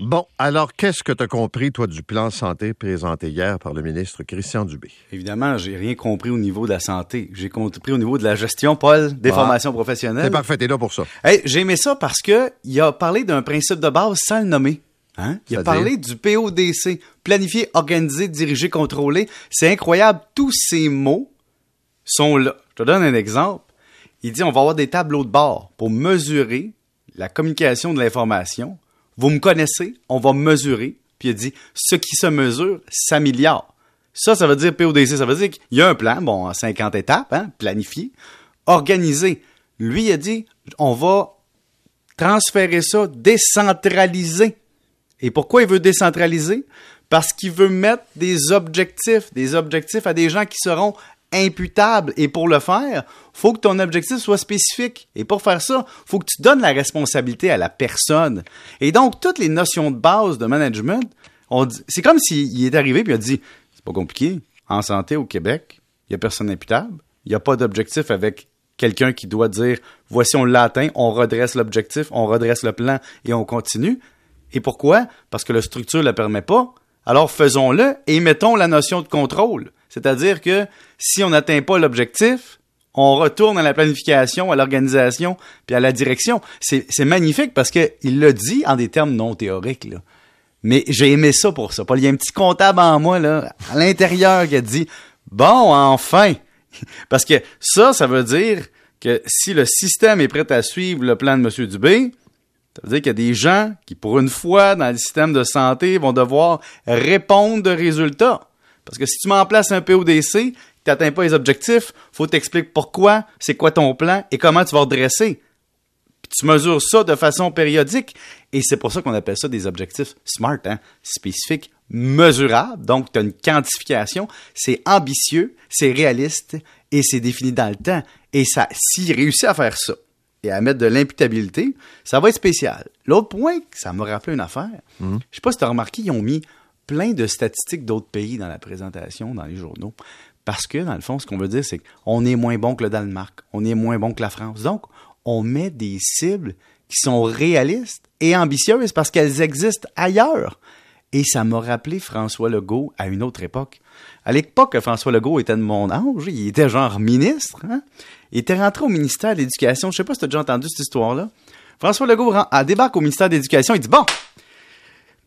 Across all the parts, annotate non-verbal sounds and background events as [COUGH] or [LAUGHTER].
Bon, alors qu'est-ce que tu as compris, toi, du plan santé présenté hier par le ministre Christian Dubé? Évidemment, j'ai rien compris au niveau de la santé. J'ai compris au niveau de la gestion, Paul, des Ah. formations professionnelles. C'est parfait, t'es là pour ça. Hey, j'ai aimé ça parce que il a parlé d'un principe de base sans le nommer. Hein? Il a parlé du PODC, planifier, organiser, diriger, contrôler. C'est incroyable, tous ces mots sont là. Je te donne un exemple. Il dit on va avoir des tableaux de bord pour mesurer la communication de l'information. Vous me connaissez, on va mesurer. Puis il a dit ce qui se mesure s'améliore. Ça, ça veut dire PODC. Ça veut dire qu'il y a un plan, bon, en 50 étapes, hein, planifié, organisé. Lui, il a dit on va transférer ça, décentraliser. Et pourquoi il veut décentraliser? Parce qu'il veut mettre des objectifs, des objectifs à des gens qui seront imputables. Et pour le faire, faut que ton objectif soit spécifique. Et pour faire ça, faut que tu donnes la responsabilité à la personne. Et donc, toutes les notions de base de management, c'est comme s'il est arrivé puis il a dit, c'est pas compliqué. En santé au Québec, il y a personne imputable. Il n'y a pas d'objectif avec quelqu'un qui doit dire, voici, on l'a atteint, on redresse l'objectif, on redresse le plan et on continue. Et pourquoi? Parce que la structure ne le permet pas. Alors faisons-le et mettons la notion de contrôle. C'est-à-dire que si on n'atteint pas l'objectif, on retourne à la planification, à l'organisation, puis à la direction. C'est magnifique parce qu'il l'a dit en des termes non théoriques. Mais j'ai aimé ça pour ça. Paul, il y a un petit comptable en moi, à l'intérieur, qui a dit Bon, enfin! [LAUGHS] Parce que ça, ça veut dire que si le système est prêt à suivre le plan de M. Dubé, ça veut dire qu'il y a des gens qui, pour une fois, dans le système de santé, vont devoir répondre de résultats. Parce que si tu mets en place un PODC, tu n'atteins pas les objectifs, faut t'expliquer pourquoi, c'est quoi ton plan et comment tu vas redresser. Puis tu mesures ça de façon périodique. Et c'est pour ça qu'on appelle ça des objectifs SMART, hein? spécifiques, mesurables. Donc, tu as une quantification. C'est ambitieux, c'est réaliste et c'est défini dans le temps. Et ça, s'il réussit à faire ça et à mettre de l'imputabilité, ça va être spécial. L'autre point, ça m'a rappelé une affaire. Je sais pas si tu as remarqué, ils ont mis plein de statistiques d'autres pays dans la présentation, dans les journaux. Parce que, dans le fond, ce qu'on veut dire, c'est qu'on est moins bon que le Danemark, on est moins bon que la France. Donc, on met des cibles qui sont réalistes et ambitieuses parce qu'elles existent ailleurs. Et ça m'a rappelé François Legault à une autre époque. À l'époque que François Legault était de mon âge, il était genre ministre. Hein? Il était rentré au ministère de l'Éducation. Je sais pas si tu as déjà entendu cette histoire-là. François Legault ren- a débarque au ministère de l'Éducation. Il dit Bon,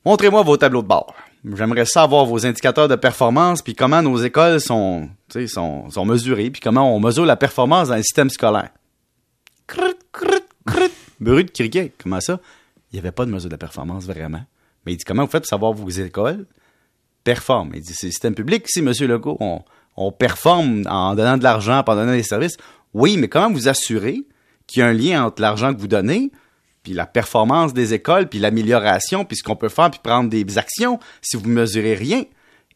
montrez-moi vos tableaux de bord. J'aimerais savoir vos indicateurs de performance, puis comment nos écoles sont, sont, mesurées, puis comment on mesure la performance dans le système scolaire. Crut, crut, crut. Brut criquet. Comment ça? Il n'y avait pas de mesure de performance vraiment. Mais il dit comment vous faites pour savoir vos écoles performent? Il dit c'est le système public. Si, M. Legault, on, on performe en donnant de l'argent, en donnant des services. Oui, mais comment vous assurez qu'il y a un lien entre l'argent que vous donnez, puis la performance des écoles, puis l'amélioration, puis ce qu'on peut faire, puis prendre des actions si vous mesurez rien?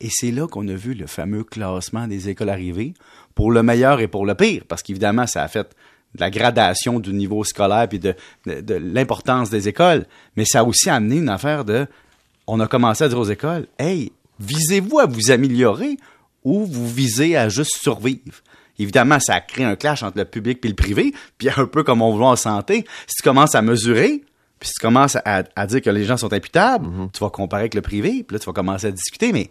Et c'est là qu'on a vu le fameux classement des écoles arriver pour le meilleur et pour le pire, parce qu'évidemment, ça a fait de la gradation du niveau scolaire puis de, de, de l'importance des écoles, mais ça a aussi amené une affaire de, on a commencé à dire aux écoles, hey, visez-vous à vous améliorer ou vous visez à juste survivre? Évidemment, ça a créé un clash entre le public et le privé, puis un peu comme on voit en santé, si tu commences à mesurer, puis si tu commences à, à dire que les gens sont imputables, tu vas comparer avec le privé, puis là, tu vas commencer à discuter, mais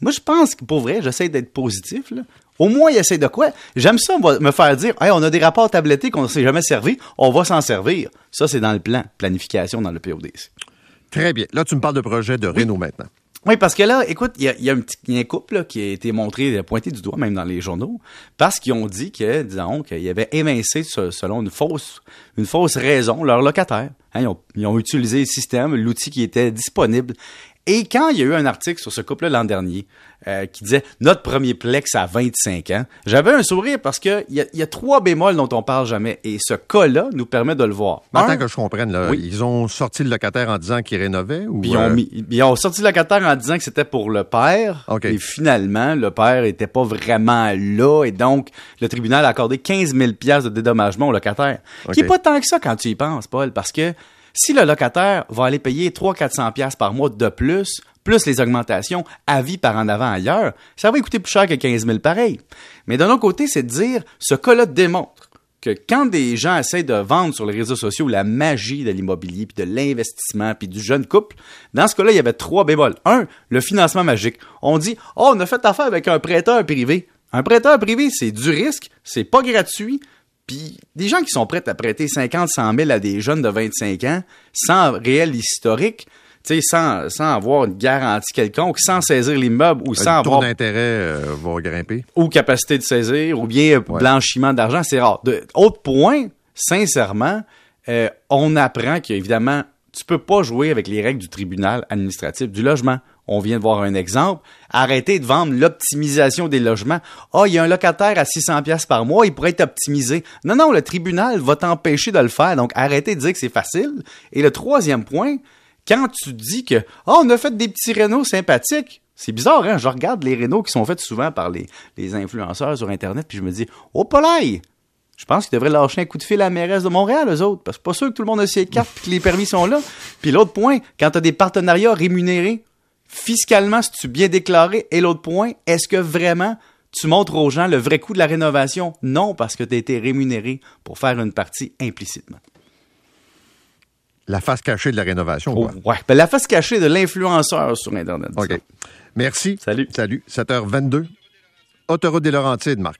moi, je pense que pour vrai, j'essaie d'être positif. Là. Au moins, il essaie de quoi? J'aime ça me faire dire hey, on a des rapports tablettés qu'on ne s'est jamais servi, on va s'en servir. Ça, c'est dans le plan, planification dans le PODC. Très bien. Là, tu me parles de projet de Renault maintenant. Oui, parce que là, écoute, il y a, un petit couple qui a été montré, pointé du doigt même dans les journaux, parce qu'ils ont dit que, disons, qu'ils avaient évincé se- selon une fausse, une fausse raison leur locataire. Hein, ils ont utilisé le système, l'outil qui était disponible. Et quand il y a eu un article sur ce couple-là l'an dernier euh, qui disait notre premier plex à 25 ans, j'avais un sourire parce que il y, y a trois bémols dont on parle jamais. Et ce cas-là nous permet de le voir. Attends que je comprenne, là, Oui. ils ont sorti le locataire en disant qu'il rénovait ou Puis ils ont, euh, mis- ils ont sorti le locataire en disant que c'était pour le père. OK. Et finalement, le père était pas vraiment là. Et donc, le tribunal a accordé 15 000 piastres de dédommagement au locataire. Qui OK. est pas tant que ça quand tu y penses, Paul. Parce que si le locataire va aller payer 300-400 piastres par mois de plus, plus les augmentations à vie par en avant ailleurs, ça va coûter plus cher que 15 000 pareil. Mais d'un autre côté, c'est de dire, ce cas-là démontre que quand des gens essayent de vendre sur les réseaux sociaux la magie de l'immobilier, puis de l'investissement, puis du jeune couple, dans ce cas-là, il y avait trois bémols. Un, le financement magique. On dit, oh, on a fait affaire avec un prêteur privé. Un prêteur privé, c'est du risque, c'est pas gratuit, puis des gens qui sont prêts à prêter 50, 100 000 à des jeunes de 25 ans, sans réel historique, sans, sans avoir une garantie quelconque, sans saisir l'immeuble ou sans le avoir... taux d'intérêt euh, va grimper. Ou capacité de saisir, ou bien blanchiment d'argent, c'est rare. De, autre point, sincèrement, euh, on apprend qu'évidemment, tu peux pas jouer avec les règles du tribunal administratif du logement. On vient de voir un exemple. Arrêtez de vendre l'optimisation des logements. Ah, oh, il y a un locataire à 600 pièces par mois, il pourrait être optimisé. Non, non, le tribunal va t'empêcher de le faire. Donc, arrêtez de dire que c'est facile. Et le troisième point, quand tu dis que oh, on a fait des petits rénaux sympathiques, c'est bizarre, hein? Je regarde les rénaux qui sont faits souvent par les, les influenceurs sur Internet, puis je me dis, oh, polaï! Je pense qu'ils devraient lâcher un coup de fil à la mairesse de Montréal, eux autres, parce que pas sûr que tout le monde a ses cartes et que les permis sont là. Puis l'autre point, quand tu as des partenariats rémunérés, fiscalement, si tu bien déclaré, et l'autre point, est-ce que vraiment tu montres aux gens le vrai coût de la rénovation? Non, parce que tu as été rémunéré pour faire une partie implicitement. La face cachée de la rénovation. Oh, ouais. Ben, la face cachée de l'influenceur sur Internet. OK. Merci. Salut. Salut. 7h22. Autoroute des Laurentides, Marc.